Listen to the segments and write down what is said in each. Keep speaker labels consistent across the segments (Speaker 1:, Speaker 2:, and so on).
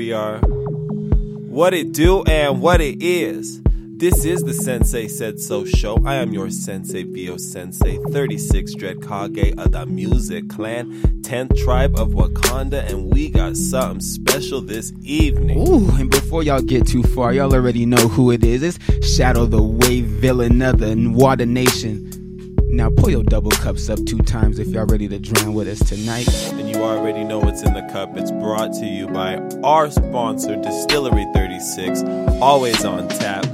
Speaker 1: we are. What it do and what it is. This is the Sensei Said So show. I am your Sensei Vio Sensei, 36 Dread Kage of the Music Clan, 10th tribe of Wakanda, and we got something special this evening.
Speaker 2: Ooh, and before y'all get too far, y'all already know who it is. It's Shadow the Wave villain of the Water Nation. Now pour your double cups up two times if y'all ready to drown with us tonight.
Speaker 1: And you already know what's in the cup. It's brought to you by our sponsor, Distillery 36, always on tap.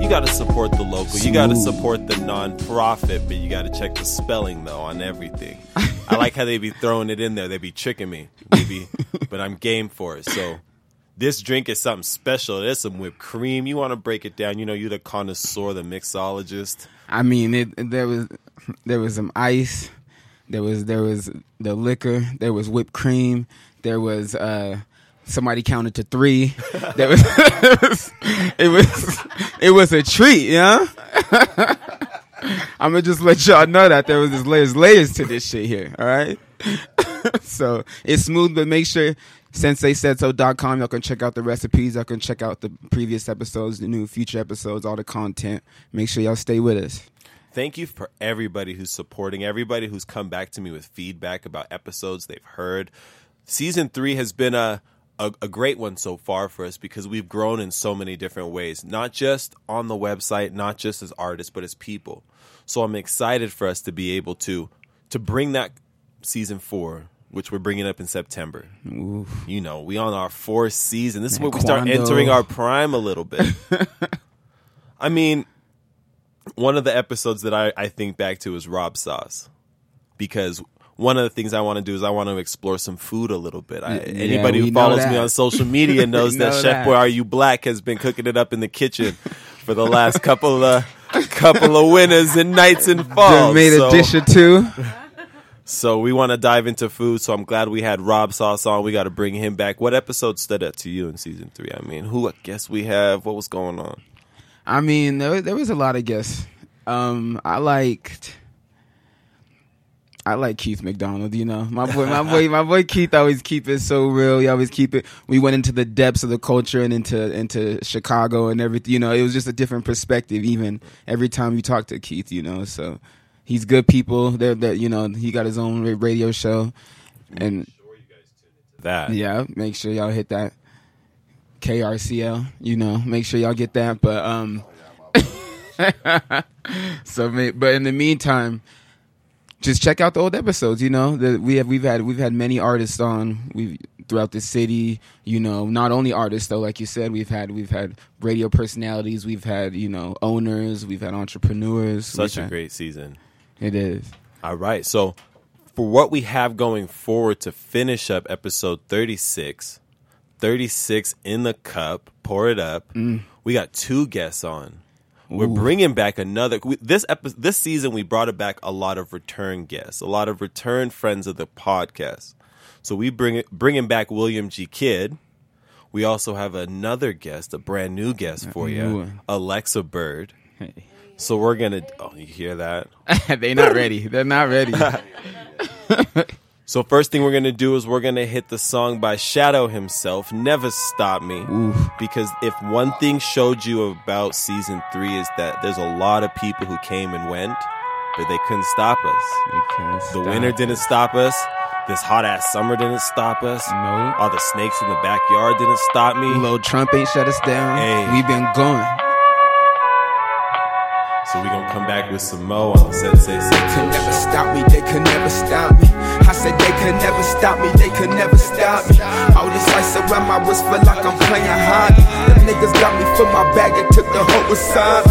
Speaker 1: You got to support the local. You got to support the non-profit, but you got to check the spelling though on everything. I like how they be throwing it in there. They be tricking me, They be- but I'm game for it. So this drink is something special. There's some whipped cream. You want to break it down? You know, you the connoisseur, the mixologist.
Speaker 2: I mean, it, there was there was some ice, there was there was the liquor, there was whipped cream, there was uh somebody counted to three. There was it was it was a treat, yeah. I'm gonna just let y'all know that there was this layers layers to this shit here. All right. so it's smooth, but make sure senseisaidso.com. Y'all can check out the recipes. Y'all can check out the previous episodes, the new future episodes, all the content. Make sure y'all stay with us.
Speaker 1: Thank you for everybody who's supporting, everybody who's come back to me with feedback about episodes they've heard. Season three has been a, a, a great one so far for us because we've grown in so many different ways, not just on the website, not just as artists, but as people. So I'm excited for us to be able to to bring that season four, which we're bringing up in September. You know, we on our fourth season. This is where we start
Speaker 2: Quando.
Speaker 1: entering our prime a little bit. I mean, one of the episodes that I, I think back to is Rob Sauce because one of the things I want to do is I want to explore some food a little bit. I,
Speaker 2: Yeah,
Speaker 1: anybody who follows me on social media knows
Speaker 2: We
Speaker 1: that
Speaker 2: know
Speaker 1: Chef
Speaker 2: that.
Speaker 1: Boy Are You Black has been cooking it up in the kitchen for the last couple of couple of winters and nights and fall.
Speaker 2: Done made a dish or two.
Speaker 1: so we want to dive into food. So I'm glad we had Rob Sauce on. We got to bring him back. What episode stood out to you in season three? I mean, who I guess we have? What was going on?
Speaker 2: I mean, there, there was a lot of guests. Um, I liked. I like Keith McDonald, you know. My boy, my boy, my boy Keith always keep it so real. He always keep it. We went into the depths of the culture and into into Chicago and everything. You know, it was just a different perspective. Even every time you talk to Keith, you know. So he's good people. They're that you know he got his own radio show, and
Speaker 1: That
Speaker 2: yeah, make sure y'all hit that KRCL. You know, make sure y'all get that. But um, so ma- but in the meantime, just check out the old episodes. You know, that we have we've had we've had many artists on we throughout the city. You know, not only artists though, like you said, we've had we've had radio personalities, we've had you know owners, we've had entrepreneurs.
Speaker 1: such
Speaker 2: We've
Speaker 1: a
Speaker 2: had-
Speaker 1: great season.
Speaker 2: It is.
Speaker 1: All right. So, for what we have going forward to finish up episode 36, 36 in the cup, pour it up. Mm. We got two guests on. We're bringing back another. We, this epi- this season, we brought it back a lot of return guests, a lot of return friends of the podcast. So we bring it, bringing back William G. Kidd. We also have another guest, a brand new guest for you. Alexa Bird. So we're gonna. Oh, you hear that?
Speaker 2: They're not ready. They're not ready.
Speaker 1: So first thing we're gonna do is we're gonna hit the song by Shadow himself, "Never Stop Me," because if one thing showed you about season three is that there's a lot of people who came and went, but they couldn't stop us.
Speaker 2: Because
Speaker 1: The winter didn't stop us. This hot ass summer didn't stop us.
Speaker 2: No.
Speaker 1: All the snakes in the backyard didn't stop me.
Speaker 2: Little Trump ain't shut us down.
Speaker 1: Hey.
Speaker 2: We've been going.
Speaker 1: So we're gonna come back with some mo on the Sensei
Speaker 3: could
Speaker 1: Sensei.
Speaker 3: never stop me, they could never stop me. I said they could never stop me, they could never stop me. All this ice around my wrist feel like I'm playing hockey. The niggas got me for my bag and took the whole aside.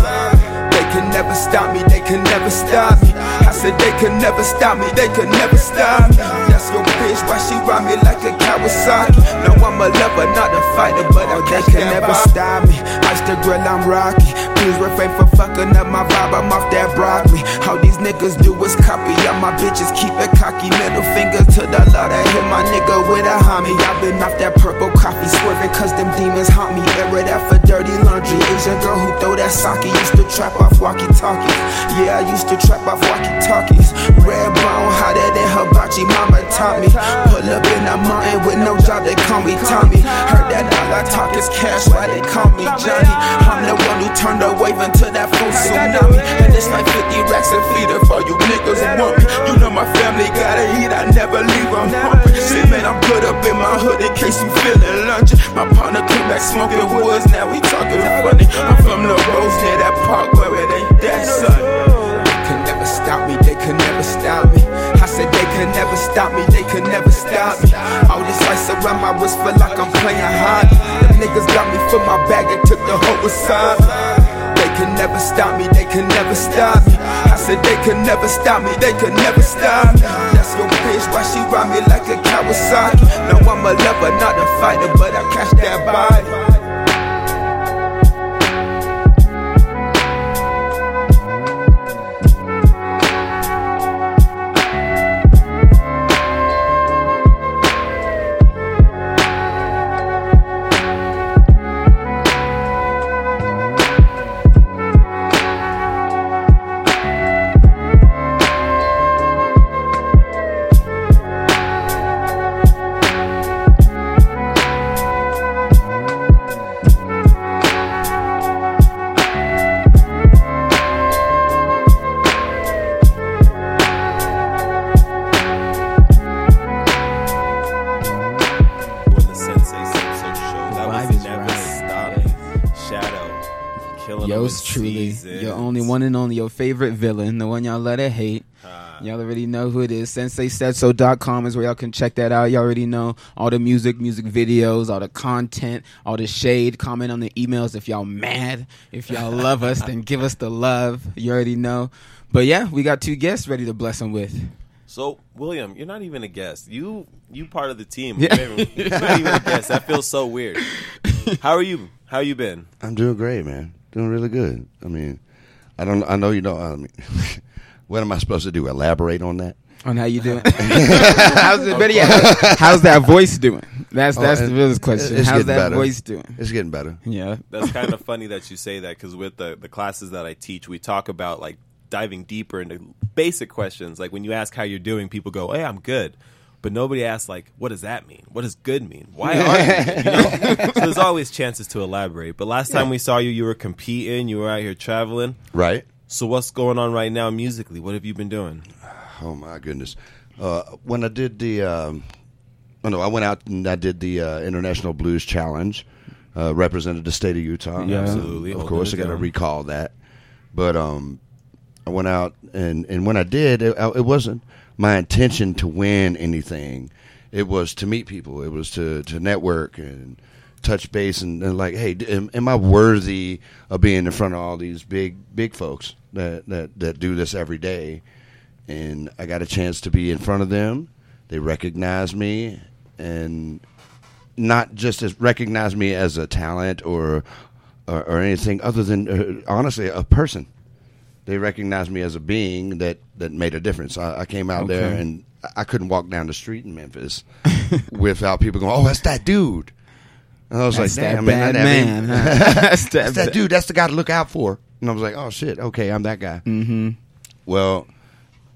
Speaker 3: They could never stop me, they could never stop me. I said they could never stop me, they could never stop me. That's your bitch, why she ride me like a Kawasaki? No, I'm a lover, not a fighter, but I they could never stop me. The grill, I'm rocky. Please refrain from fucking up my vibe, I'm off that broccoli. All these niggas do is copy, all my bitches keep it cocky. Middle finger to the Lord, I hit my nigga with a homie. I've been off that purple coffee, swerving cause them demons haunt me. Air it out for dirty laundry. Asian girl who throw that sake used to trap off walkie talkies. Yeah, I used to trap off walkie talkies. Red bone hotter than hibachi, mama taught me. Pull up in a mountain with no job, they call me Tommy. Heard that all I talk is cash, why they call me Johnny? I'm the one who turned the wave into that full tsunami. And it's like 50 racks and feeder for you niggas who want me. You know my family gotta eat, I never leave them hungry. See, man, I'm put up in my hood in case you feeling lunch. My partner came back smoking woods, now we talking the. They could never stop me, they could never stop me. I said they could never stop me, they could never stop me. That's your bitch, why she ride me like a Kawasaki? No, I'm a lover, not a fighter, but I catch that body.
Speaker 2: One and only, your favorite villain, the one y'all let it hate.
Speaker 1: Ah.
Speaker 2: Y'all already know who it is. SenseiSaidSo.com is where y'all can check that out. Y'all already know all the music, music videos, all the content, all the shade. Comment on the emails if y'all mad. If y'all love us, then give us the love. You already know. But yeah, we got two guests ready to bless them with.
Speaker 1: So, William, you're not even a guest. You you part of the team.
Speaker 2: Yeah.
Speaker 1: You're not even a guest. That feels so weird. How are you? How you been?
Speaker 4: I'm doing great, man. Doing really good. I mean, I don't. I know you don't. I um, mean, what am I supposed to do? Elaborate on that?
Speaker 2: On how you doing? how's it? Better yet, how's, how's that voice doing? That's
Speaker 4: Oh,
Speaker 2: that's
Speaker 4: it-
Speaker 2: the realest question.
Speaker 4: it's
Speaker 2: How's that
Speaker 4: better.
Speaker 2: voice doing?
Speaker 4: It's getting better.
Speaker 2: Yeah.
Speaker 1: That's kind of funny that you say that because with the the classes that I teach, we talk about like diving deeper into basic questions. Like when you ask how you're doing, people go, "Hey, I'm good." But nobody asks like, "What does that mean? What does good mean? Why are you?" good?" You know? so there's always chances to elaborate. But last time we saw you, you were competing. You were out here traveling.
Speaker 4: Right?
Speaker 1: So what's going on right now musically? What have you been doing?
Speaker 4: Oh my goodness. Uh, when I did the, um, oh no, I went out and I did the uh, International Blues Challenge. Uh, represented the state of Utah.
Speaker 2: Yeah.
Speaker 1: Absolutely.
Speaker 4: Of course, I got to recall that. But um, I went out and and when I did, it, it wasn't my intention to win anything. It was to meet people. It was to to network and touch base and, and like, hey, am, am I worthy of being in front of all these big big folks that that that do this every day? And I got a chance to be in front of them. They recognized me and not just as recognize me as a talent or or, or anything other than uh, honestly a person. They recognized me as a being that that made a difference. I, I came out there and I couldn't walk down the street in Memphis without people going, "Oh, that's that dude." And I was
Speaker 2: That's
Speaker 4: like,
Speaker 2: that
Speaker 4: "Damn,
Speaker 2: bad
Speaker 4: man,
Speaker 2: man. huh? that's that,
Speaker 4: that's that dude. That's the guy to look out for." And I was like, "Oh shit, okay, I'm that guy."
Speaker 2: Mm-hmm.
Speaker 4: Well,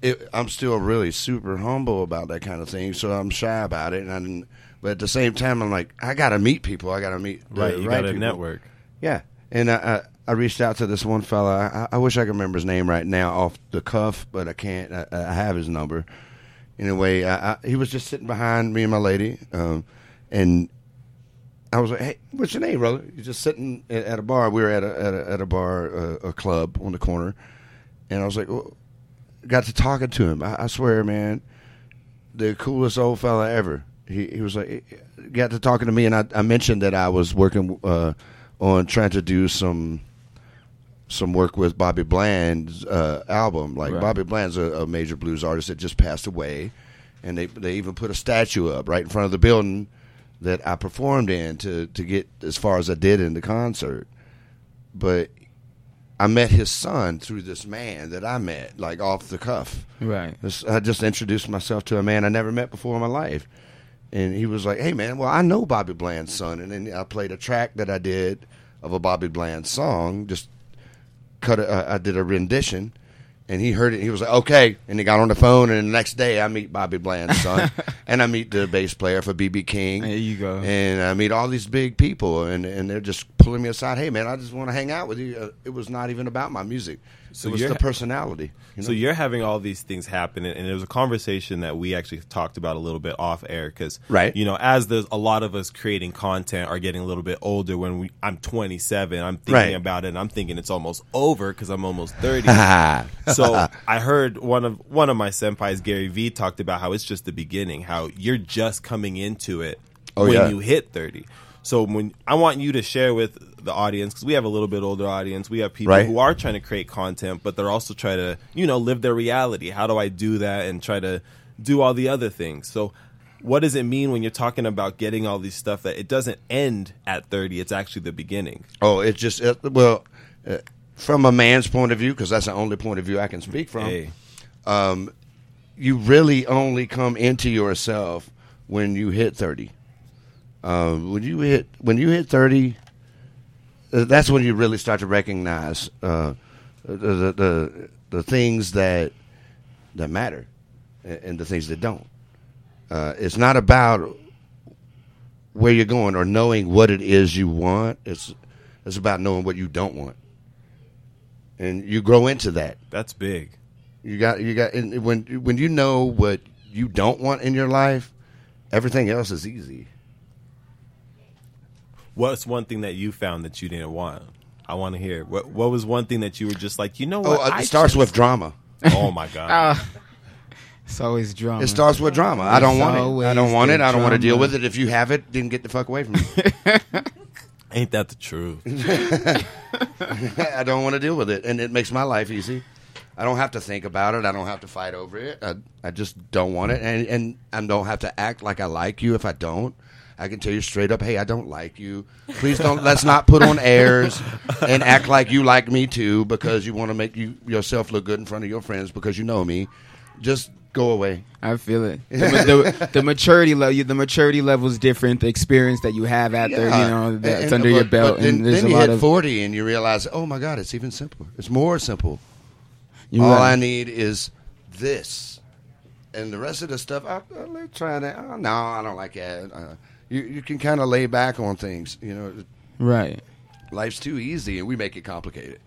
Speaker 4: it, I'm still really super humble about that kind of thing, so I'm shy about it. And I didn't, but at the same time, I'm like, I got to meet people. I got to meet the
Speaker 1: Right, you
Speaker 4: right
Speaker 1: got a
Speaker 4: people.
Speaker 1: network.
Speaker 4: Yeah, and I, I reached out to this one fella. I, I wish I could remember his name right now off the cuff, but I can't. I, I have his number. Anyway, I, he was just sitting behind me and my lady, um, and I was like, "Hey, what's your name, brother?" He's just sitting at, at a bar. We were at a at a, at a bar, uh, a club on the corner, and I was like, well, got to talking to him. I, swear, man, the coolest old fella ever. He he was like, got to talking to me, and I, I mentioned that I was working uh, on trying to do some some work with Bobby Bland's uh, album. Like
Speaker 2: Right.
Speaker 4: Bobby Bland's a, a major blues artist that just passed away, and they they even put a statue up right in front of the building that I performed in to to get as far as I did in the concert. But I met his son through this man that I met, like off the cuff.
Speaker 2: Right.
Speaker 4: I just introduced myself to a man I never met before in my life. And he was like, hey, man, well, I know Bobby Bland's son. And then I played a track that I did of a Bobby Bland song, just cut uh, I did a rendition. And he heard it. He was like, "Okay," and he got on the phone. And the next day, I meet Bobby Bland's son, and I meet the bass player for BB King.
Speaker 2: There you go.
Speaker 4: And I meet all these big people, and and they're just pulling me aside. Hey, man, I just want to hang out with you. Uh, it was not even about my music.
Speaker 1: So
Speaker 4: it was the personality. You know?
Speaker 1: So you're having all these things happen, and it was a conversation that we actually talked about a little bit off air because,
Speaker 4: Right.
Speaker 1: You know, as there's a lot of us creating content are getting a little bit older. When we, I'm 27, I'm thinking
Speaker 4: Right.
Speaker 1: about it, and I'm thinking it's almost over because I'm almost 30. so I heard one of one of my senpais, Gary Vee, talked about how it's just the beginning, how you're just coming into it
Speaker 4: Oh,
Speaker 1: when
Speaker 4: yeah.
Speaker 1: you hit 30. So when I want you to share with the audience because we have a little bit older audience, we have people
Speaker 4: Right.
Speaker 1: who are trying to create content, but they're also trying to you know live their reality. How do I do that and try to do all the other things? So. What does it mean when you're talking about getting all these stuff that it doesn't end at 30? It's actually the beginning.
Speaker 4: Oh, it just it, well, uh, from a man's point of view, because that's the only point of view I can speak from.
Speaker 1: Hey,
Speaker 4: You really only come into yourself when you hit thirty. Um, when you hit when you hit thirty, uh, that's when you really start to recognize uh, the, the the the things that that matter and, and the things that don't. Uh, it's not about where you're going or knowing what it is you want. It's it's about knowing what you don't want, and you grow into that.
Speaker 1: that's big.
Speaker 4: You got you got and when when you know what you don't want in your life, everything else is easy.
Speaker 1: What's one thing that you found that you didn't want? I want to hear. What What was one thing that you were just like, you know
Speaker 4: Oh,
Speaker 1: what?
Speaker 4: uh,
Speaker 1: I
Speaker 4: it starts
Speaker 1: just-
Speaker 4: with drama.
Speaker 1: Oh my god!
Speaker 2: Ah, it's always drama.
Speaker 4: It starts with drama. I don't want it. I don't want
Speaker 2: the
Speaker 4: it. I don't want to deal with it. If you have it, then get the fuck away from me.
Speaker 1: Ain't that the truth?
Speaker 4: I don't want to deal with it, and it makes my life easy. I don't have to think about it. I don't have to fight over it. I, I just don't want it, and and I don't have to act like I like you if I don't. I can tell you straight up, hey, I don't like you. Please don't. let's not put on airs and act like you like me too because you want to make you yourself look good in front of your friends because you know me. Just go away.
Speaker 2: I feel it. The, the, the maturity level, the maturity level is different. The experience that you have out there, you know, that's
Speaker 4: And-
Speaker 2: under
Speaker 4: but-
Speaker 2: your belt,
Speaker 4: then,
Speaker 2: and there's
Speaker 4: then you hit forty, and you realize, oh my god, it's even simpler. It's more simple.
Speaker 2: you're
Speaker 4: All
Speaker 2: right.
Speaker 4: I need is this, and the rest of the stuff. I, I like trying to. Oh, no, I don't like that. Uh, you you can kind of lay back on things. You know,
Speaker 2: right.
Speaker 4: life's too easy, and we make it complicated.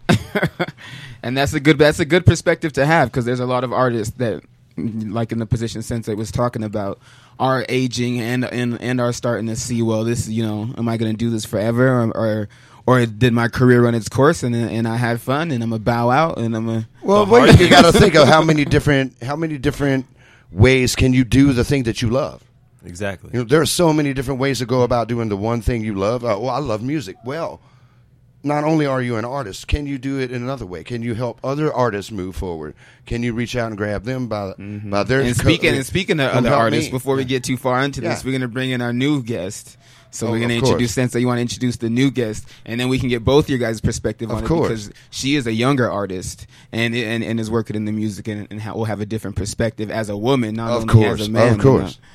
Speaker 2: and that's a good that's a good perspective to have because there's a lot of artists that like in the position Sensei was talking about are aging and and and are starting to see well this you know am I going to do this forever or, or or did my career run its course and and I had fun and I'm a bow out and I'm a
Speaker 4: Well,
Speaker 1: The
Speaker 4: wait,
Speaker 1: hard
Speaker 4: you got to think of how many different how many different ways can you do the thing that you love.
Speaker 1: Exactly.
Speaker 4: You know, there are so many different ways to go about doing the one thing you love. Uh, well, I love music. Well, not only are you an artist, can you do it in another way? Can you help other artists move forward? Can you reach out and grab them by by their
Speaker 2: and
Speaker 4: co-
Speaker 2: speaking and speaking of other artists
Speaker 4: me.
Speaker 2: before we get too far into
Speaker 4: Yeah.
Speaker 2: this we're going to bring in our new guest so
Speaker 4: Oh,
Speaker 2: we're going to introduce Sensei. You want to introduce the new guest, and then we can get both your guys' perspective
Speaker 4: Of
Speaker 2: on
Speaker 4: course.
Speaker 2: it because she is a younger artist and and, and is working in the music and, and ha- will have a different perspective as a woman, not
Speaker 4: Of
Speaker 2: only
Speaker 4: course,
Speaker 2: as a man.
Speaker 4: of course.
Speaker 2: you know.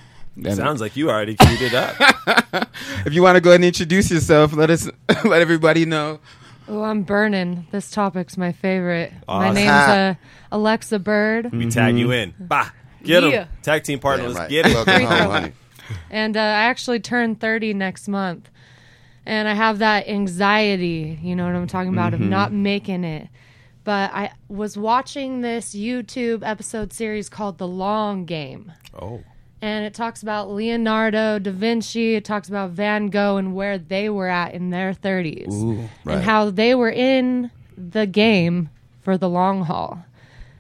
Speaker 2: And
Speaker 1: Sounds like you already queued it up.
Speaker 2: if you want to go ahead and introduce yourself, let us let everybody know.
Speaker 5: Oh, I'm burning. This topic's my favorite. My name's uh, Alexa Bird,
Speaker 1: we tag you in. Bah, get him.
Speaker 5: Yeah.
Speaker 1: Tag team partner.
Speaker 4: Damn
Speaker 1: Let's
Speaker 4: right.
Speaker 1: get it.
Speaker 4: Welcome
Speaker 5: Free
Speaker 4: home,
Speaker 5: throw.
Speaker 4: honey.
Speaker 5: and uh, I actually turn 30 next month. And I have that anxiety, you know what I'm talking about, of not making it. But I was watching this YouTube episode series called The Long Game.
Speaker 1: Oh,
Speaker 5: and it talks about Leonardo da Vinci. It talks about Van Gogh and where they were at in their 30s,
Speaker 4: right.
Speaker 5: and how they were in the game for the long haul.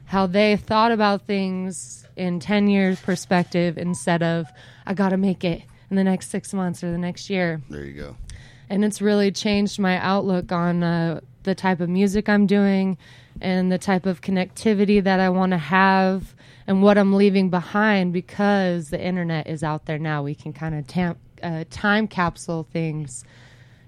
Speaker 5: How they thought about things in 10 years perspective instead of I got to make it in the next six months or the next year
Speaker 4: There you go.
Speaker 5: and it's really changed my outlook on uh, the type of music I'm doing and the type of connectivity that I want to have and what I'm leaving behind because the internet is out there now. We can kind of tam- uh, time capsule things,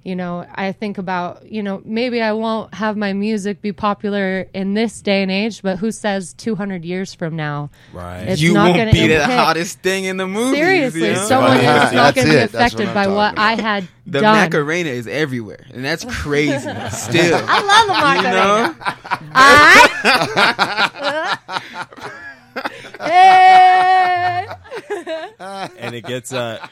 Speaker 5: you know, I think about, you know, maybe I won't have my music be popular in this day and age, but who says 200 years from now?
Speaker 1: Right.
Speaker 5: It's
Speaker 2: you
Speaker 5: not
Speaker 2: won't
Speaker 5: gonna
Speaker 2: be the hottest thing in the movie.
Speaker 5: Seriously,
Speaker 2: you know?
Speaker 5: someone
Speaker 4: Right.
Speaker 5: is not going to be
Speaker 4: it. What
Speaker 5: affected by what
Speaker 4: talking
Speaker 5: I had
Speaker 2: the
Speaker 5: done.
Speaker 2: Macarena is everywhere, and that's crazy. Still,
Speaker 5: I love the
Speaker 2: you
Speaker 5: Macarena.
Speaker 2: know,
Speaker 5: Hey!
Speaker 1: and it gets uh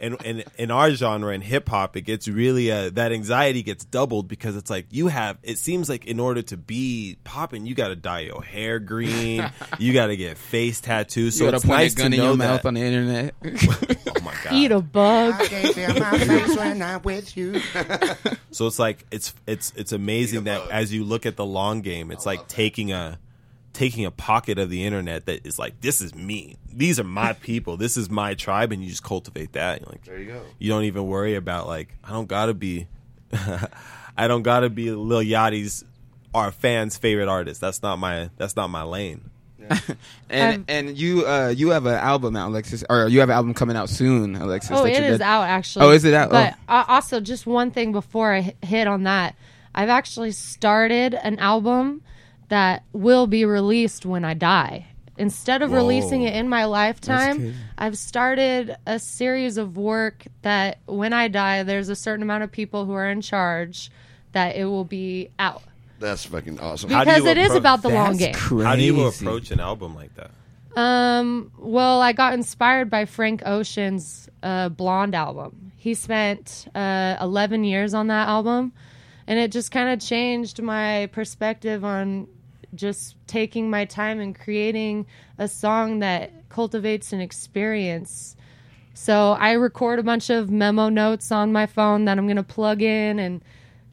Speaker 1: in, in in our genre in hip hop it gets really uh that anxiety gets doubled because it's like you have it seems like in order to be popping you got to dye your hair green you got to get face tattoos so
Speaker 2: you gotta
Speaker 1: it's
Speaker 2: point
Speaker 1: nice
Speaker 2: a gun
Speaker 1: to
Speaker 2: in
Speaker 1: know
Speaker 2: your
Speaker 1: that.
Speaker 2: mouth on the internet.
Speaker 1: oh my god
Speaker 5: Eat a bug.
Speaker 4: can't feel my face when I'm with you.
Speaker 1: So it's like it's it's it's amazing that as you look at the long game, it's like taking a taking a pocket of the internet that is like this is me. These are my people. This is my tribe, and you just cultivate that. You're like
Speaker 4: There you go.
Speaker 1: you don't even worry about like I don't gotta be I don't gotta be Lil Yachty's our fans' favorite artist. That's not my that's not my lane.
Speaker 2: and
Speaker 5: Um,
Speaker 2: and you uh you have an album out, Alexis, or you have an album coming out soon, Alexis.
Speaker 5: Oh,
Speaker 2: that
Speaker 5: is
Speaker 2: dead-
Speaker 5: out actually.
Speaker 2: Oh, is it out?
Speaker 5: But
Speaker 2: Oh.
Speaker 5: uh, also, just one thing before I hit on that, I've actually started an album that will be released when I die. Instead of
Speaker 1: Whoa.
Speaker 5: releasing it in my lifetime. I've started a series of work that when I die, there's a certain amount of people who are in charge that it will be out.
Speaker 4: That's fucking awesome.
Speaker 1: How do
Speaker 5: Because
Speaker 1: you
Speaker 5: it is
Speaker 1: approach-
Speaker 5: about the long game.
Speaker 2: Crazy.
Speaker 1: How do you approach an album like that?
Speaker 5: Um, well, I got inspired by Frank Ocean's uh, Blonde album. He spent uh, 11 years on that album, and it just kind of changed my perspective on just taking my time and creating a song that cultivates an experience. So I record a bunch of memo notes on my phone that I'm going to plug in and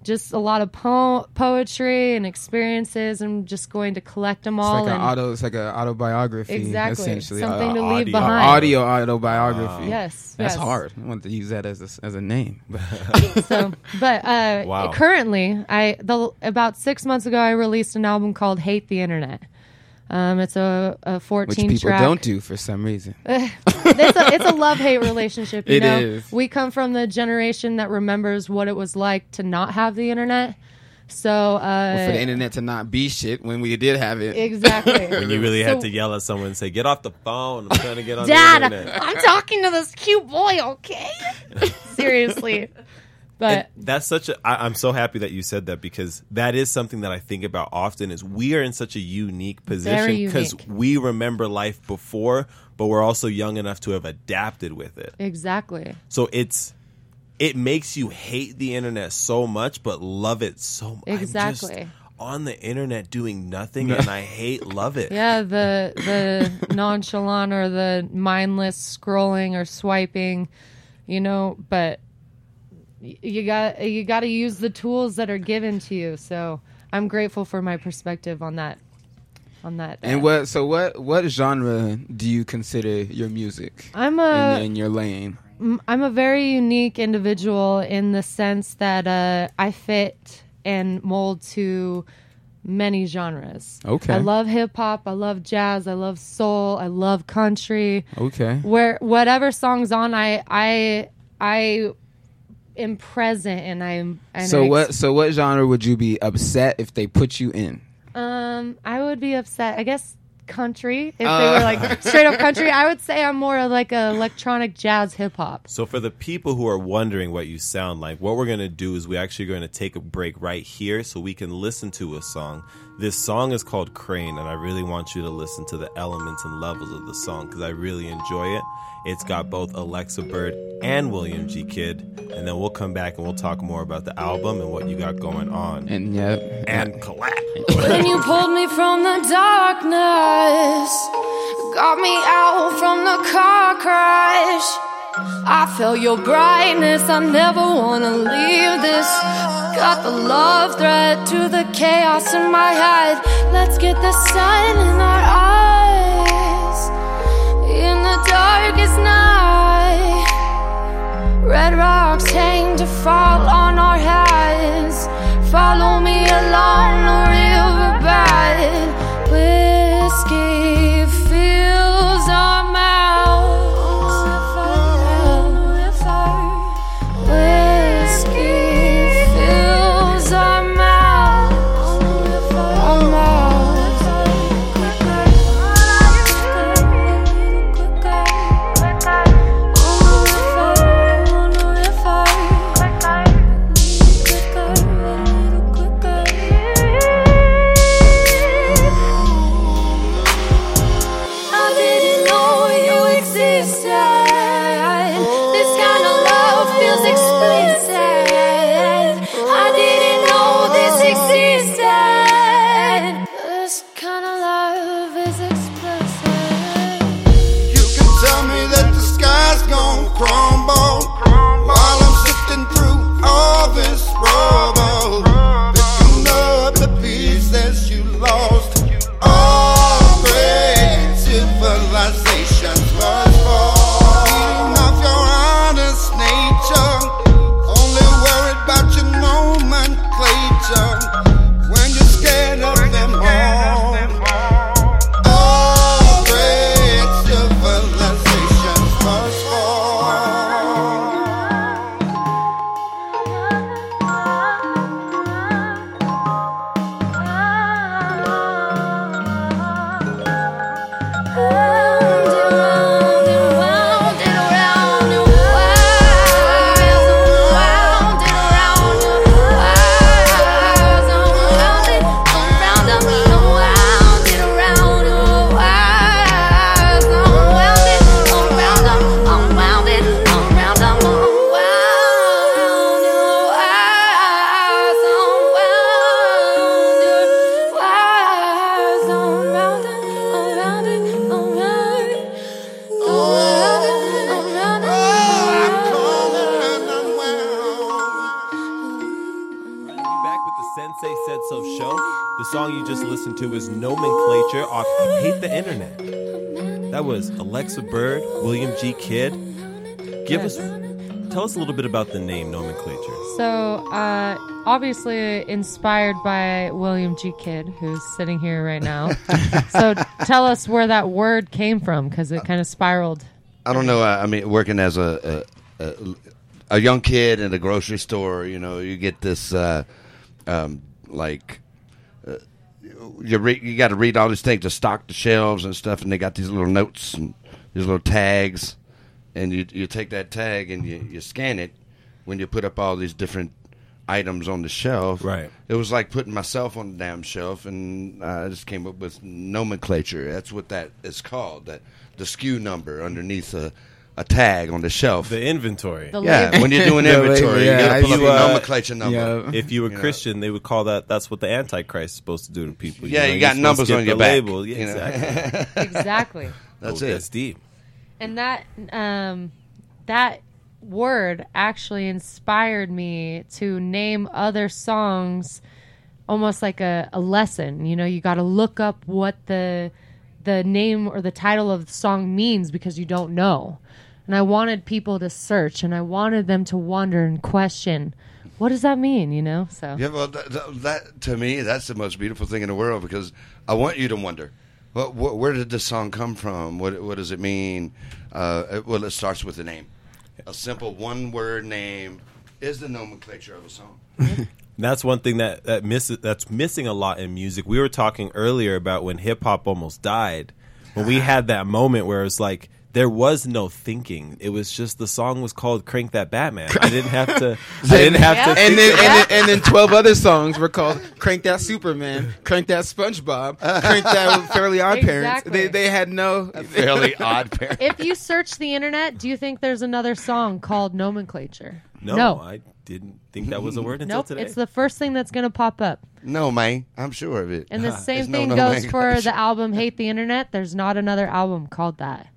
Speaker 5: just a lot of po- poetry and experiences. I'm just going to collect them all.
Speaker 2: It's
Speaker 5: all.
Speaker 2: like an auto. It's like an autobiography.
Speaker 5: Exactly.
Speaker 2: Essentially,
Speaker 5: Something
Speaker 2: Uh,
Speaker 5: to leave
Speaker 1: audio.
Speaker 5: behind.
Speaker 2: audio autobiography.
Speaker 5: Yes,
Speaker 2: That's
Speaker 5: yes.
Speaker 2: hard. I want to use that as a, as a name.
Speaker 5: So, but uh,
Speaker 1: Wow.
Speaker 5: currently, I the about six months ago, I released an album called "Hate the Internet." Um, it's a, a 14
Speaker 2: Which
Speaker 5: 14
Speaker 2: people
Speaker 5: track.
Speaker 2: don't do for some reason.
Speaker 5: it's a, it's a love hate relationship. You
Speaker 2: It
Speaker 5: know?
Speaker 2: is.
Speaker 5: We come from the generation that remembers what it was like to not have the internet. So, uh,
Speaker 2: for the internet to not be shit when we did have it.
Speaker 5: exactly.
Speaker 1: When you really had to yell at someone and say, "Get off the phone! I'm trying to get on
Speaker 5: Dad,
Speaker 1: the internet."
Speaker 5: I'm talking to this cute boy. Okay, seriously. But
Speaker 1: And that's such a. I, I'm so happy that you said that because that is something that I think about often. Is we are in such a unique position because we remember life before, but we're also young enough to have adapted with it.
Speaker 5: exactly.
Speaker 1: So it's it makes you hate the internet so much, but love it so much.
Speaker 5: Exactly.
Speaker 1: on the internet doing nothing, and I hate love it.
Speaker 5: Yeah, the the nonchalant or the mindless scrolling or swiping, you know, but y- you got you got to use the tools that are given to you. So, I'm grateful for my perspective on that on that.
Speaker 2: And
Speaker 5: uh,
Speaker 2: what? So what? What genre do you consider your music
Speaker 5: I'm a
Speaker 2: in your lane?
Speaker 5: I'm a very unique individual in the sense that uh, I fit and mold to many genres.
Speaker 2: Okay.
Speaker 5: I love hip hop, I love jazz, I love soul, I love country.
Speaker 2: Okay.
Speaker 5: Where whatever song's on, I I I am present and I'm. And
Speaker 2: So
Speaker 5: I ex-
Speaker 2: what? So what genre would you be upset if they put you in?
Speaker 5: Um, I would be upset. I guess country. If they
Speaker 2: Uh.
Speaker 5: were like straight up country, I would say I'm more of like a electronic jazz hip hop.
Speaker 1: So for the people who are wondering what you sound like, what we're going to do is we're actually going to take a break right here so we can listen to a song. This song is called Crane, and I really want you to listen to the elements and levels of the song because I really enjoy it. It's got both Alexa Bird and William G. Kidd, and then we'll come back and we'll talk more about the album and what you got going on.
Speaker 2: And yeah,
Speaker 1: And collab.
Speaker 6: When you pulled me from the darkness, got me out from the car crash. I felt your brightness, I never wanna leave this. Got the love thread to the chaos in my head. Let's get the sun in our eyes. In the darkest night, red rocks hang to fall on our heads. Follow me along
Speaker 1: about the name Nomenclature.
Speaker 5: So, uh, obviously inspired by William G. Kidd, who's sitting here right now. so, tell us where that word came from, because it kind of spiraled.
Speaker 4: I don't know. I, I mean, working as a, a a a young kid in a grocery store, you know, you get this uh, um, like uh, you re- you got to read all these things to stock the shelves and stuff, and they got these little notes and these little tags, and you you take that tag and you, you scan it when you put up all these different items on the shelf.
Speaker 1: Right.
Speaker 4: It was like putting myself on the damn shelf, and uh, I just came up with nomenclature. That's what that is called. That the SKU number underneath a, a tag on the shelf.
Speaker 1: The inventory.
Speaker 5: The
Speaker 4: yeah,
Speaker 5: label.
Speaker 4: when you're doing inventory,
Speaker 2: label,
Speaker 4: you
Speaker 2: yeah,
Speaker 4: got to pull up
Speaker 1: you,
Speaker 4: your
Speaker 1: uh,
Speaker 4: nomenclature number.
Speaker 2: Yeah.
Speaker 1: if you were
Speaker 4: You know.
Speaker 1: Christian, they would call that. That's what the Antichrist is supposed to do to people.
Speaker 4: Yeah,
Speaker 1: know,
Speaker 4: you
Speaker 1: you're
Speaker 4: got numbers on your
Speaker 1: the
Speaker 4: back,
Speaker 1: label. Yeah, exactly.
Speaker 5: exactly.
Speaker 4: That's
Speaker 1: Oh,
Speaker 4: it.
Speaker 1: That's deep.
Speaker 5: And that um, that word actually inspired me to name other songs almost like a, a lesson. You know you got to look up what the the name or the title of the song means because you don't know. And i wanted people to search and i wanted them to wonder and question what does that mean? You know so.
Speaker 4: Yeah, well, that, to me, that's the most beautiful thing in the world because I want you to wonder, where did this song come from? What what does it mean? Uh, well, it starts with the name. A simple one-word name is the nomenclature of a song.
Speaker 1: That's one thing that that misses that's missing a lot in music. We were talking earlier about when hip hop almost died. When we had that moment where it's like there was no thinking. It was just the song was called "Crank That Batman." I didn't have to. I didn't have to.
Speaker 2: and then, and then and then twelve other songs were called "Crank That Superman," "Crank That SpongeBob," "Crank That Fairly Odd Parents." They they had no.
Speaker 4: Fairly odd pair.
Speaker 5: if you search the internet do you think there's another song called nomenclature
Speaker 1: no, I didn't think that was a word until
Speaker 5: Nope,
Speaker 1: today.
Speaker 5: it's the first thing that's going to pop up.
Speaker 4: No, man, I'm sure of it.
Speaker 5: And the
Speaker 4: There's
Speaker 5: same
Speaker 4: no
Speaker 5: thing goes for the album "Hate the Internet." There's not another album called that.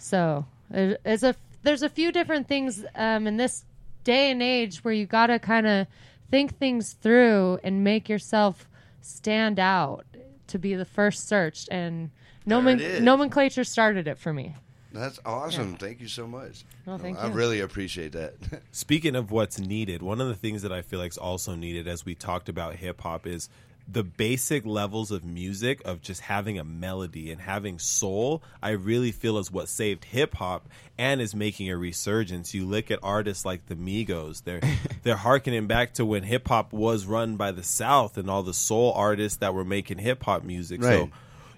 Speaker 5: So it- it's a there's a few different things um, in this day and age where you got to kind of think things through and make yourself stand out to be the first searched. And nomen- nomenclature started it for me.
Speaker 4: That's awesome. Thank you so much.
Speaker 5: Oh, thank
Speaker 4: I
Speaker 5: you.
Speaker 4: really appreciate that.
Speaker 1: Speaking of what's needed, one of the things that I feel like is also needed as we talked about hip hop is the basic levels of music of just having a melody and having soul. I really feel is what saved hip hop and is making a resurgence. You look at artists like the Migos; they're they're harkening back to when hip hop was run by the South and all the soul artists that were making hip hop music. So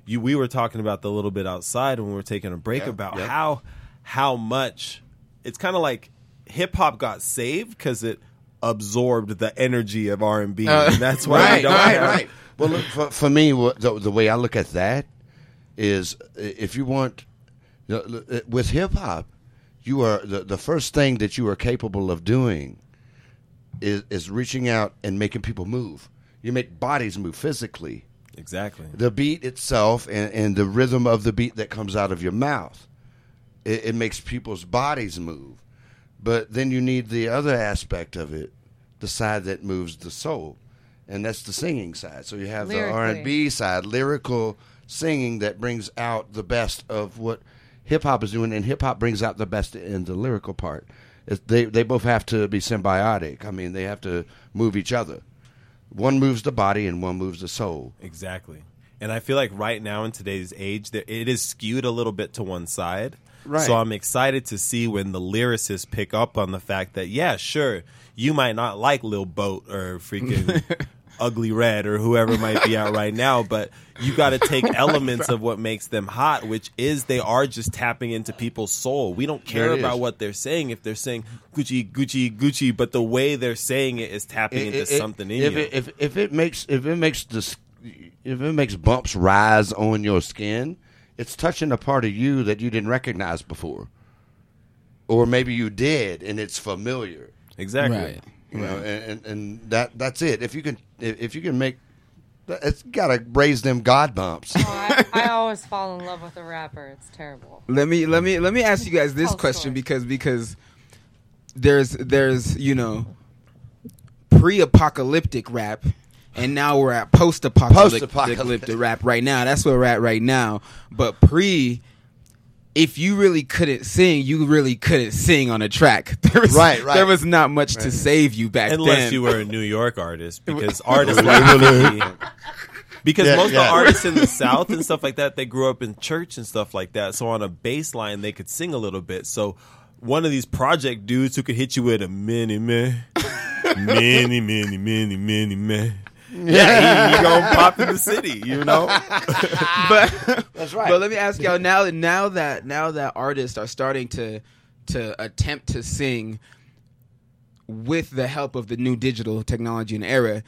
Speaker 1: you we were talking about the little bit outside when we were taking a break
Speaker 4: Yeah,
Speaker 1: about
Speaker 4: yeah.
Speaker 1: how how much it's kind of like hip hop got saved because it absorbed the energy of R and B, and uh, that's why we
Speaker 4: right,
Speaker 1: don't
Speaker 4: right,
Speaker 1: have-
Speaker 4: right. Well, look, for, for me, what, the, the way I look at that is, if you want, you know, with hip hop, you are the the first thing that you are capable of doing is is reaching out and making people move. You make bodies move physically.
Speaker 1: Exactly.
Speaker 4: The beat itself and, and the rhythm of the beat that comes out of your mouth, it, it makes people's bodies move. But then you need the other aspect of it, the side that moves the soul, and that's the singing side. So you have the R and B side, lyrical singing that brings out the best of what hip hop is doing, and hip hop brings out the best in the lyrical part. It's, they they both have to be symbiotic. I mean, they have to move each other. One moves the body, and one moves the soul.
Speaker 1: Exactly. And I feel like right now in today's age, it is skewed a little bit to one side.
Speaker 4: Right.
Speaker 1: So I'm excited to see when the lyricists pick up on the fact that, yeah, sure, you might not like Lil Boat or freaking Ugly Red or whoever might be out right now, but you got to take elements of what makes them hot, which is they are just tapping into people's soul. We don't care about
Speaker 4: is.
Speaker 1: what they're saying if they're saying Gucci, Gucci, Gucci, but the way they're saying it is tapping into
Speaker 4: It- it-
Speaker 1: something in
Speaker 4: if
Speaker 1: you.
Speaker 4: It, if if it makes if it makes the if it makes bumps rise on your skin, it's touching a part of you that you didn't recognize before, or maybe you did and it's familiar.
Speaker 1: exactly.
Speaker 2: Right.
Speaker 4: You know, and, and and that that's it. If you can if if you can make, it's got to raise them god bumps.
Speaker 5: Oh, I, I always fall in love with a rapper. It's terrible.
Speaker 2: Let me let me let me ask you guys this
Speaker 5: Tell
Speaker 2: question
Speaker 5: story.
Speaker 2: because because there's there's you know pre-apocalyptic rap and now we're at post-apocalyptic
Speaker 4: Post-apocalyptic.
Speaker 2: rap right now. That's where we're at right now. But pre if you really couldn't sing, you really couldn't sing on a track. There was,
Speaker 4: Right, right.
Speaker 2: There was not much to save you back
Speaker 1: Unless
Speaker 2: then.
Speaker 1: Unless you were a New York artist, because artists like me, because
Speaker 4: Yeah,
Speaker 1: most of the artists in the South and stuff like that, they grew up in church and stuff like that. So on a bass line, they could sing a little bit. So one of these project dudes who could hit you with a mini man, many, many, many, many man. Yeah, he, he gonna pop in the city, you know.
Speaker 2: but
Speaker 4: That's right.
Speaker 2: But let me ask y'all now. Now that now that artists are starting to to attempt to sing with the help of the new digital technology and era.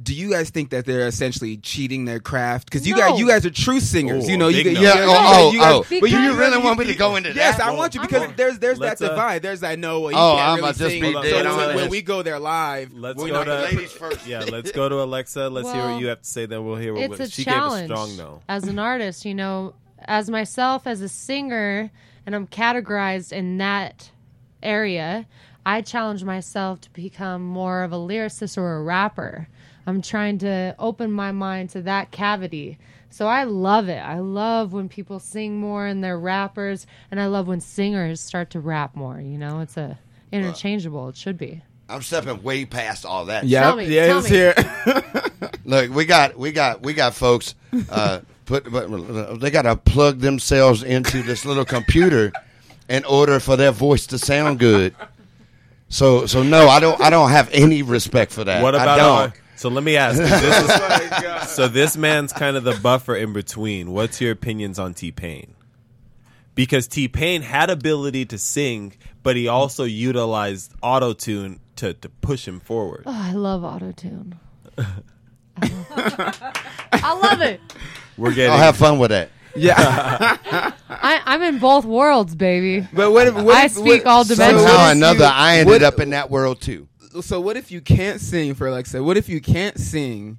Speaker 2: Do you guys think that they're essentially cheating their craft? Because you
Speaker 5: No.
Speaker 2: guys, you guys are true singers.
Speaker 1: Oh,
Speaker 2: you know, you,
Speaker 1: no.
Speaker 4: Yeah,
Speaker 2: guys-
Speaker 4: oh,
Speaker 2: you
Speaker 4: oh,
Speaker 2: guys-
Speaker 4: oh.
Speaker 2: but
Speaker 4: You really want me to go into
Speaker 2: Yes,
Speaker 4: that?
Speaker 2: I want you because
Speaker 1: I'm-
Speaker 2: there's there's that
Speaker 1: let's, uh,
Speaker 2: divide. There's that no, well, you
Speaker 4: Oh,
Speaker 2: can't
Speaker 4: I'm
Speaker 2: really
Speaker 4: about to just
Speaker 2: sing.
Speaker 4: be
Speaker 2: So-
Speaker 1: dead
Speaker 2: so
Speaker 1: on
Speaker 2: when we go there live,
Speaker 1: Let's
Speaker 2: we're
Speaker 1: go
Speaker 2: not
Speaker 1: to
Speaker 4: ladies first.
Speaker 1: Yeah, let's go to Alexa. Let's hear what you have to say. Then we'll hear what
Speaker 5: it's a
Speaker 1: she
Speaker 5: challenge
Speaker 1: gave a strong no.
Speaker 5: as an artist you know as myself as a singer and i'm categorized in that area i challenge myself to become more of a lyricist or a rapper i'm trying to open my mind to that cavity so i love it i love when people sing more and they're rappers and i love when singers start to rap more you know it's a interchangeable it should be
Speaker 4: I'm stepping way past all that.
Speaker 2: Yeah,
Speaker 5: Tell me,
Speaker 2: yeah,
Speaker 5: tell
Speaker 2: it's
Speaker 5: me.
Speaker 2: here.
Speaker 4: Look, we got we got we got folks uh, put but they got to plug themselves into this little computer in order for their voice to sound good. So so no, I don't I don't have any respect for that.
Speaker 1: What
Speaker 4: I
Speaker 1: about
Speaker 4: don't.
Speaker 1: Our, so let me ask. This is, oh so this man's kind of the buffer in between. What's your opinions on T Pain? Because T Pain had ability to sing, but he also utilized auto tune to, to push him forward.
Speaker 5: oh, i love autotune I love it.
Speaker 1: We're getting
Speaker 4: I'll have fun with that.
Speaker 2: yeah,
Speaker 5: I, I'm in both worlds, baby.
Speaker 2: but what if what
Speaker 5: I
Speaker 2: if,
Speaker 5: speak
Speaker 2: what,
Speaker 5: all
Speaker 2: so
Speaker 5: dimensions.
Speaker 2: what
Speaker 4: Somehow or another, I ended
Speaker 2: what-
Speaker 4: up in that world too.
Speaker 2: So what if you can't sing for Alexa? What if you can't sing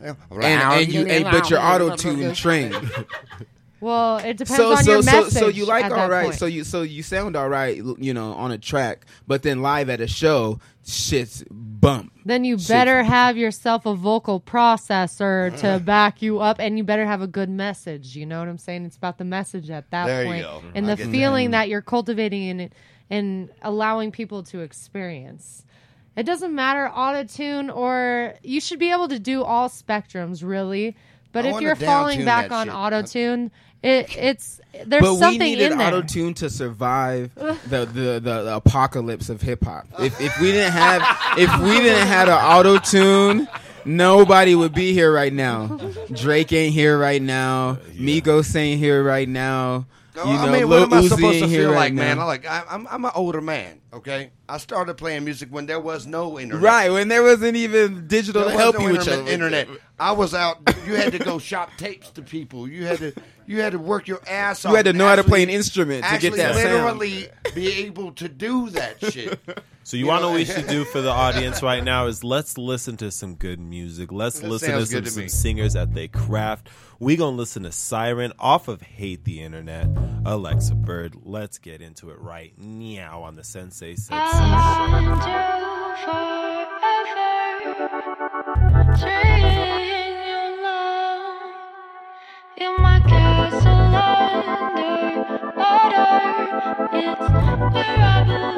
Speaker 2: and, and you and, but you're auto tune trained?
Speaker 5: Well, it depends
Speaker 2: so
Speaker 5: on
Speaker 2: so
Speaker 5: your
Speaker 2: so
Speaker 5: message.
Speaker 2: so you like all right.
Speaker 5: point.
Speaker 2: So you so you sound all right, you know, on a track, but then live at a show, shit's bump.
Speaker 5: then you
Speaker 2: Shit.
Speaker 5: better have yourself a vocal processor uh-huh. to back you up, and you better have a good message. You know what I'm saying? It's about the message at that
Speaker 4: There go.
Speaker 5: and
Speaker 4: I
Speaker 5: the
Speaker 4: get that.
Speaker 5: feeling that you're cultivating and and allowing people to experience. It doesn't matter autotune or you should be able to do all spectrums really. But
Speaker 4: I
Speaker 5: if you're falling back on
Speaker 4: shit.
Speaker 5: autotune, it it's there's
Speaker 2: but we
Speaker 5: something
Speaker 2: needed
Speaker 5: in there.
Speaker 2: auto tune to survive the, the, the, the apocalypse of hip hop. If if we didn't have if we didn't have an auto tune, nobody would be here right now. Drake ain't here right now. Migos ain't here right now.
Speaker 4: No,
Speaker 2: You
Speaker 4: I mean, what am I
Speaker 2: Uzi
Speaker 4: supposed to feel
Speaker 2: right
Speaker 4: like, man? I like I, I'm I'm an older man. Okay, I started playing music when there was no internet.
Speaker 2: Right when there wasn't even digital
Speaker 4: There
Speaker 2: to help
Speaker 4: no
Speaker 2: you with
Speaker 4: internet,
Speaker 2: your
Speaker 4: internet. I was out. You had to go shop tapes to people. You had to you had to work your ass off.
Speaker 2: You had to
Speaker 4: and
Speaker 2: know how to play an instrument to
Speaker 4: actually
Speaker 2: get that sound.
Speaker 4: literally be able to do that shit.
Speaker 1: So you,
Speaker 4: You
Speaker 1: want to
Speaker 4: know-
Speaker 1: know what we should do for the audience right now is let's listen to some good music. Let's
Speaker 4: That
Speaker 1: listen to some,
Speaker 4: good to
Speaker 1: some singers at they craft. We gonna listen to Siren off of Hate the Internet, Alexa Bird. Let's get into it right now on the Sensei Said show.
Speaker 6: Find you forever. Treating you love. You're my gas cylinder. Water. It's where I belong.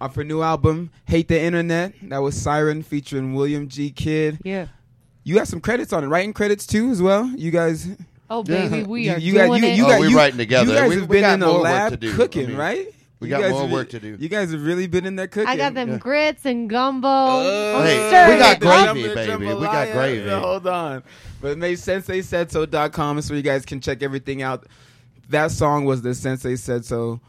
Speaker 2: Off her new album, Hate the Internet. That was Siren featuring William G. Kidd.
Speaker 5: Yeah.
Speaker 2: You got some credits on it, writing credits too, as well. You guys,
Speaker 5: Oh, baby, we
Speaker 2: you,
Speaker 5: are
Speaker 2: you
Speaker 5: doing
Speaker 2: guys, you,
Speaker 5: it.
Speaker 2: you
Speaker 4: Oh,
Speaker 2: got,
Speaker 4: we
Speaker 2: you,
Speaker 4: writing together.
Speaker 2: You guys
Speaker 4: We-
Speaker 2: have
Speaker 4: we
Speaker 2: been
Speaker 4: got
Speaker 2: in the lab cooking,
Speaker 4: I mean,
Speaker 2: right?
Speaker 4: we got more
Speaker 2: have-
Speaker 4: work to do.
Speaker 2: You guys have really been in there cooking.
Speaker 5: I got them
Speaker 4: Yeah.
Speaker 5: grits and gumbo.
Speaker 2: Oh,
Speaker 5: I'm
Speaker 4: Hey, we got gravy, baby. We got
Speaker 2: Jambalaya.
Speaker 4: gravy.
Speaker 2: Hold on. But make sensei said so.com is where you guys can check everything out. That song was the Sensei Said So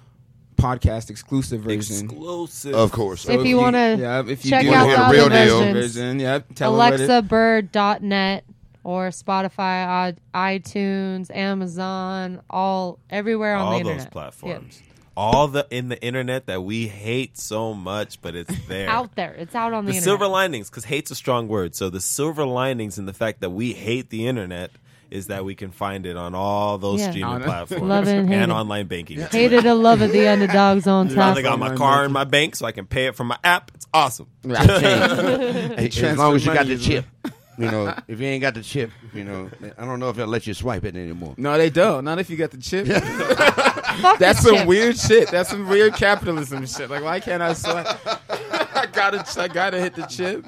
Speaker 2: podcast exclusive version.
Speaker 1: Exclusive.
Speaker 4: Of course.
Speaker 5: If you wanna
Speaker 2: yeah, if you
Speaker 5: check
Speaker 2: do
Speaker 5: out the
Speaker 2: real deal version, yeah, tell 'em what
Speaker 5: AlexaBird.net or Spotify, iTunes, Amazon, all everywhere on
Speaker 1: all
Speaker 5: the
Speaker 1: those
Speaker 5: internet.
Speaker 1: platforms. All the in the internet that we hate so much, but it's there.
Speaker 5: Out there. It's out on the,
Speaker 1: the
Speaker 5: internet.
Speaker 1: silver linings, because hate's a strong word. So the silver linings in the fact that we hate the internet is that we can find it on all those
Speaker 5: Yeah.
Speaker 1: streaming platforms
Speaker 5: Love it and hate
Speaker 1: and
Speaker 5: it.
Speaker 1: online banking.
Speaker 5: Hated to love it. The underdogs on top.
Speaker 1: Finally got my car
Speaker 2: banking.
Speaker 1: in my bank so I can pay it from my app. It's awesome.
Speaker 4: Hey, as long as you got the chip. You know, if you ain't got the chip, you know, I don't know if they'll let you swipe it anymore.
Speaker 2: No, they don't. Not if you got the chip.
Speaker 5: Fuck
Speaker 2: That's
Speaker 5: the
Speaker 2: some
Speaker 5: chip.
Speaker 2: weird shit. That's some weird capitalism shit. Like, why can't I swipe? I gotta, I gotta hit the chip.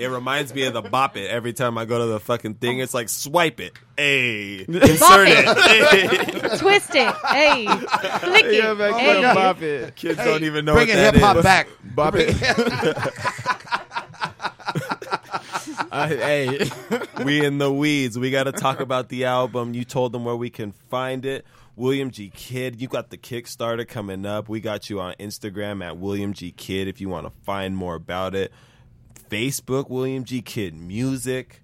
Speaker 1: It reminds me of the bop it every time I go to the fucking thing. It's like swipe it, hey, insert it. Hey.
Speaker 5: Twist it. Hey. Flick it.
Speaker 2: Yeah, man,
Speaker 5: hey.
Speaker 2: hey. bop it.
Speaker 1: Kids don't even know
Speaker 4: Bringing
Speaker 1: what that
Speaker 4: hip hop back.
Speaker 2: Bop it. Uh, hey,
Speaker 1: we in the weeds. We got to talk about the album. You told them where we can find it. William G. Kidd. You got the Kickstarter coming up. We got you on Instagram at William G. Kidd if you want to find more about it. Facebook, William G. Kidd Music.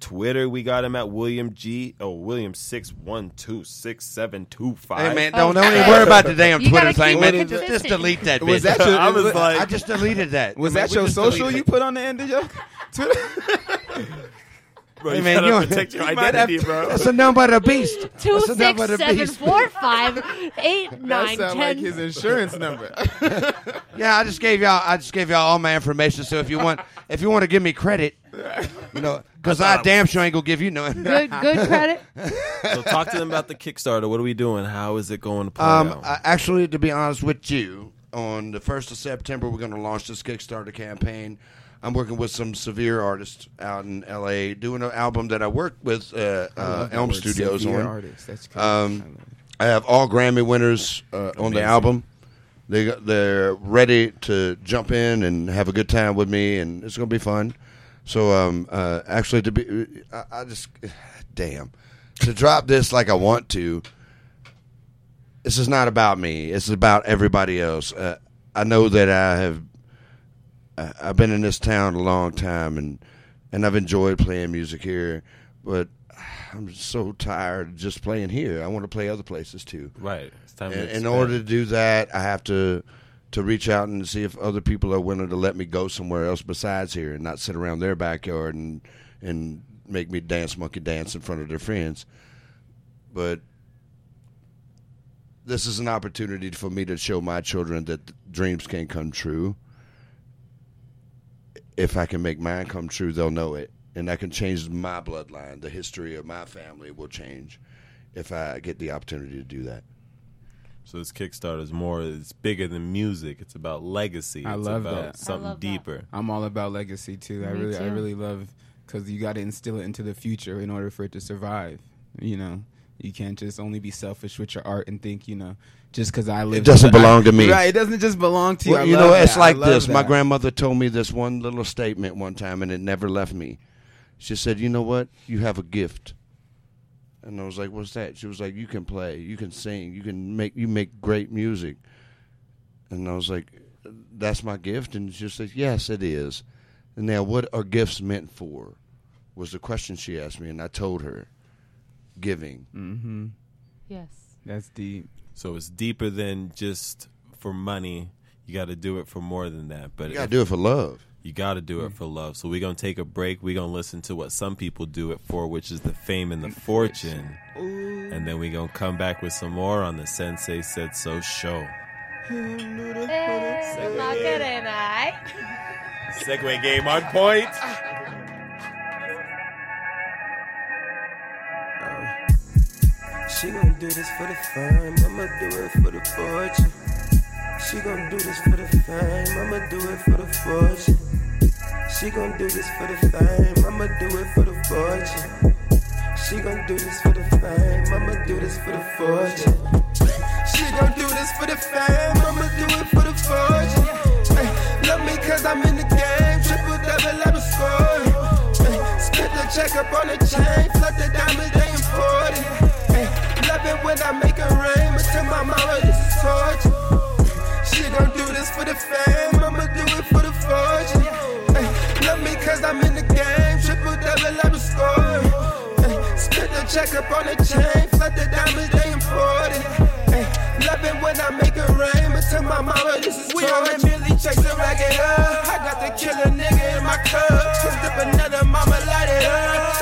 Speaker 1: Twitter, we got him at William G. Oh, William six one two six seven two five.
Speaker 4: Hey man, don't don't even worry about the damn
Speaker 5: You
Speaker 4: Twitter
Speaker 5: gotta
Speaker 4: thing,
Speaker 5: keep
Speaker 4: man.
Speaker 5: it
Speaker 4: Just, just
Speaker 5: consistent.
Speaker 4: delete that.
Speaker 2: was that your?
Speaker 1: I was
Speaker 2: was,
Speaker 1: like,
Speaker 4: I just deleted that.
Speaker 2: was
Speaker 4: I mean,
Speaker 2: that
Speaker 4: we
Speaker 2: your
Speaker 4: just
Speaker 2: social
Speaker 4: deleted
Speaker 2: you
Speaker 4: it.
Speaker 2: put on the end of your Twitter?
Speaker 1: bro,
Speaker 4: Hey,
Speaker 1: you
Speaker 4: man,
Speaker 1: gotta
Speaker 4: you
Speaker 1: protect your
Speaker 2: you might
Speaker 1: identity,
Speaker 2: have
Speaker 1: bro.
Speaker 4: That's a number of the beast.
Speaker 5: Two
Speaker 4: That's a number of the
Speaker 5: seven
Speaker 4: beast.
Speaker 5: four five eight
Speaker 2: That
Speaker 5: nine
Speaker 2: sounds like
Speaker 5: ten.
Speaker 2: his insurance number.
Speaker 4: Yeah, I just gave y'all. I just gave y'all all my information. So if you want, if you want to give me credit, you know, because I, damn sure ain't gonna give you none.
Speaker 5: Good good credit.
Speaker 1: So talk to them about the Kickstarter. What are we doing? How is it going to play
Speaker 4: Um,
Speaker 1: out?
Speaker 4: I, actually, to be honest with you, on the first of September, we're going to launch this Kickstarter campaign. I'm working with some severe artists out in LA, doing an album that I worked with uh, uh, Elm Studios on.
Speaker 2: Artists. That's cool.
Speaker 4: Um, I have all Grammy winners uh, on the album. They they're ready to jump in and have a good time with me, and it's going to be fun. So, um, uh, actually, to be, I, I just, damn, to drop this like I want to. This is not about me. It's about everybody else. Uh, I know that I have. I've been in this town a long time, and and I've enjoyed playing music here, but I'm so tired of just playing here. I want to play other places too.
Speaker 1: right. It's time to
Speaker 4: And in order to do that, I have to to reach out and see if other people are willing to let me go somewhere else besides here, and not sit around their backyard and and make me dance monkey dance in front of their friends. But this is an opportunity for me to show my children that dreams can come true. If I can make mine come true, they'll know it, and that can change my bloodline. The history of my family will change if I get the opportunity to do that.
Speaker 1: So this Kickstarter is more. It's bigger than music. It's about legacy.
Speaker 2: I
Speaker 1: it's
Speaker 2: love
Speaker 1: about
Speaker 2: that. I
Speaker 1: Something
Speaker 5: love that.
Speaker 1: deeper.
Speaker 2: I'm all about legacy too. I
Speaker 5: Me
Speaker 2: really, I really love because you got to instill it into the future in order for it to survive. You know, you can't just only be selfish with your art and think, you know, just because I live.
Speaker 4: It doesn't belong to me.
Speaker 2: Right? It doesn't just belong to you.
Speaker 4: Well, you know, it's
Speaker 2: that. I
Speaker 4: like
Speaker 2: love
Speaker 4: this. My grandmother told me this one little statement one time, and it never left me. She said, "You know what? You have a gift." And I was like, "What's that?" She was like, "You can play, you can sing, you can make, you make great music." And I was like, "That's my gift." And she said, "Yes, it is." And now, what are gifts meant for? Was the question she asked me, and I told her, giving.
Speaker 2: Mm-hmm.
Speaker 5: Yes.
Speaker 2: That's deep.
Speaker 1: So it's deeper than just for money. You got to do it for more than that. But
Speaker 4: You gotta do it for love.
Speaker 1: You got to do it mm. for love. So we're going to take a break. We're going to listen to what some people do it for, which is the fame and the fortune. And then we're going to come back with some more on the Sensei Said So show. Eh? Segue game on point. Ah.
Speaker 3: Uh, she gon' do this for the fame, I'ma do it for the fortune. She gon' do this for the fame, I'ma do it for the fortune. She gon' do this for the fame, I'ma do it for the fortune. She gon' do this for the fame, I'ma do this for the fortune. She gon' do this for the fame, I'ma do it for the fortune. Love me cause I'm in the game, triple double, I'm a score. Ay, Spit the check up on the chain, flood the diamonds, they important. Love it when I make it rain, but to my mama, this is torture. She gon' do this for the fame, cause I'm in the game, triple double, I'm a score. Ay, Spit the check up on the chain, flood the diamonds, they important. Ay, Love it when I make it rain, but to my mama, this is We only merely chase the racket up. I got the killer nigga in my cup. Twist up another mama, light it up.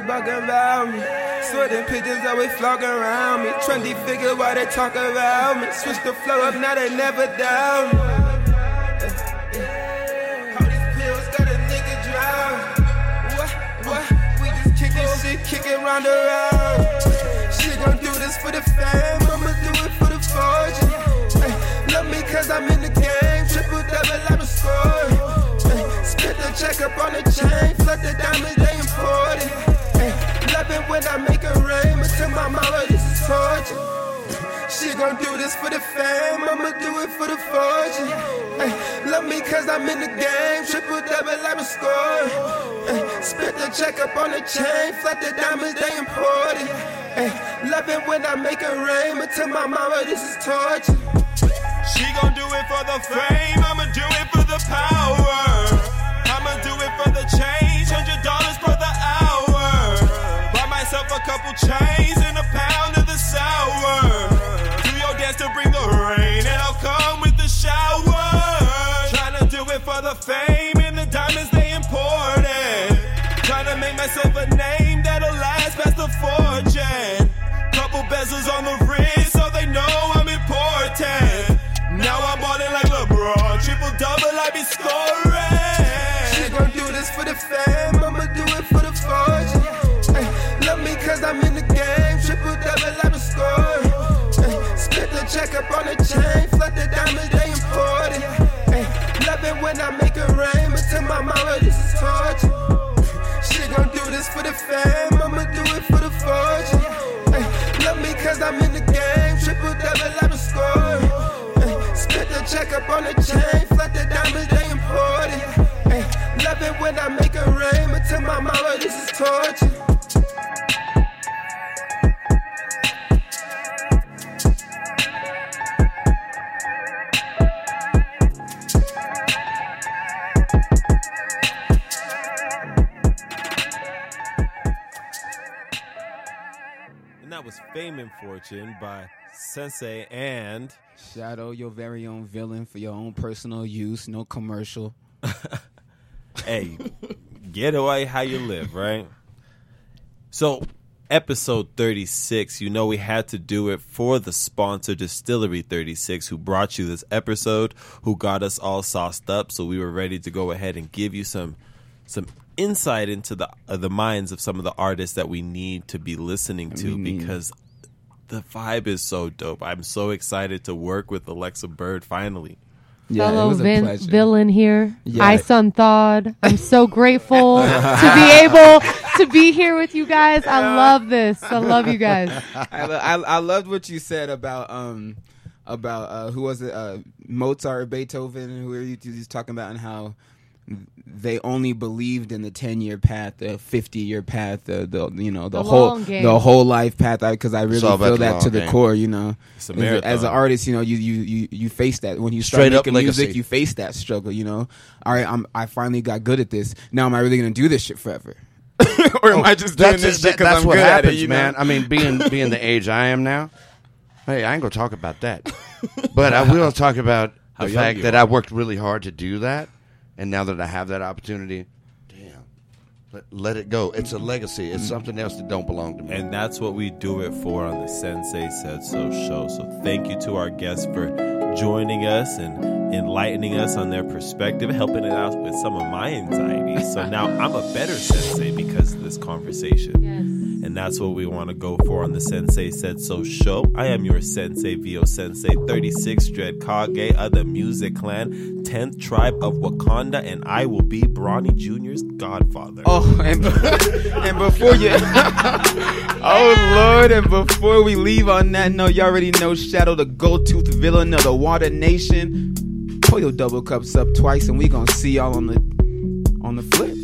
Speaker 3: Always bugging about me. Sweating pictures always flogging around me. Trendy figure while they talk about me. Switch the flow up, now they never down me. Kicking round around. She gon' do this for the fame, I'ma do it for the fortune. Ay, love me cause I'm in the game, triple double, I'm a score. Ay, spit the check up on the chain, flood the diamonds, they important. It when I make it rain, but to my mama, this is torture. She gon' do this for the fame, I'ma do it for the fortune. Ay, love me cause I'm in the game, triple double, I'm a score. Ay, spit the check up on the chain, flood the diamonds, they important. Ay, love it when I make it rain, but to my mama, this is torture.
Speaker 1: She gon' do it for the fame, I'ma do it for the power. Couple chains and a pound of the sour. Do your dance to bring the rain, and I'll come with the shower. Tryna do it for the fame and the diamonds they important. Tryna make myself a name that'll last past the fortune. Couple bezels on the wrist
Speaker 3: on the chain, the diamonds, they important. Ay, love it when I make rain, but to my mama, this is torture.
Speaker 1: And that was Fame and Fortune by Sensei and
Speaker 2: Shadow, your very own villain for your own personal use, no commercial.
Speaker 1: hey, get away how you live, right? So, episode 36, you know we had to do it for the sponsor, Distillery 36, who brought you this episode, who got us all sauced up, so we were ready to go ahead and give you some some insight into the uh, the minds of some of the artists that we need to be listening to because the vibe is so dope. I'm so excited to work with Alexa Bird finally.
Speaker 2: Yeah, it
Speaker 5: Fellow
Speaker 2: was a
Speaker 5: vin-
Speaker 2: pleasure.
Speaker 5: villain here.
Speaker 2: Yeah.
Speaker 5: I Sun Thawed. I'm so grateful to be able to be here with you guys. I love this. I love you guys.
Speaker 2: I, lo- I I loved what you said about um about uh who was it uh Mozart or Beethoven who are you you was talking about and how they only believed in the 10 year path the 50 year path the, the you know the,
Speaker 5: The
Speaker 2: whole the whole life path because I, really feel that
Speaker 4: long
Speaker 2: to the
Speaker 4: game.
Speaker 2: core you know
Speaker 1: It's a
Speaker 2: as, a, as an artist you know you you you, you face that when you start
Speaker 4: Straight up
Speaker 2: making music
Speaker 4: legacy.
Speaker 2: you face that struggle you know all right I'm I finally got good at this now am I really gonna do this shit forever or am oh, I just doing this
Speaker 4: it,
Speaker 2: shit
Speaker 4: that-
Speaker 2: 'cause I'm
Speaker 4: what
Speaker 2: good at
Speaker 4: happens,
Speaker 2: it, you know?
Speaker 4: man. I mean, being being the age I am now, hey, I ain't gonna talk about that. But I will talk about the fact that
Speaker 1: are.
Speaker 4: I worked really hard to do that, and now that I have that opportunity, damn, let, let it go. It's a legacy. It's something else that don't belong to me.
Speaker 1: And that's what we do it for on the Sensei Said So show. So thank you to our guests for joining us and enlightening us on their perspective, helping it out with some of my anxieties. So now I'm a better sensei because of this conversation.
Speaker 5: Yes.
Speaker 1: And that's what we want to go for on the Sensei Said So show. I am your Sensei, Vio Sensei, 36 Dread Kage of the Music Clan, 10th Tribe of Wakanda, and I will be Bronny Jr.'s godfather.
Speaker 2: Oh, and, and before you, oh Lord, and before we leave on that note, y'all already know Shadow, the gold tooth villain of the Water Nation. Pull your double cups up twice, and we gonna see y'all on the on the flip.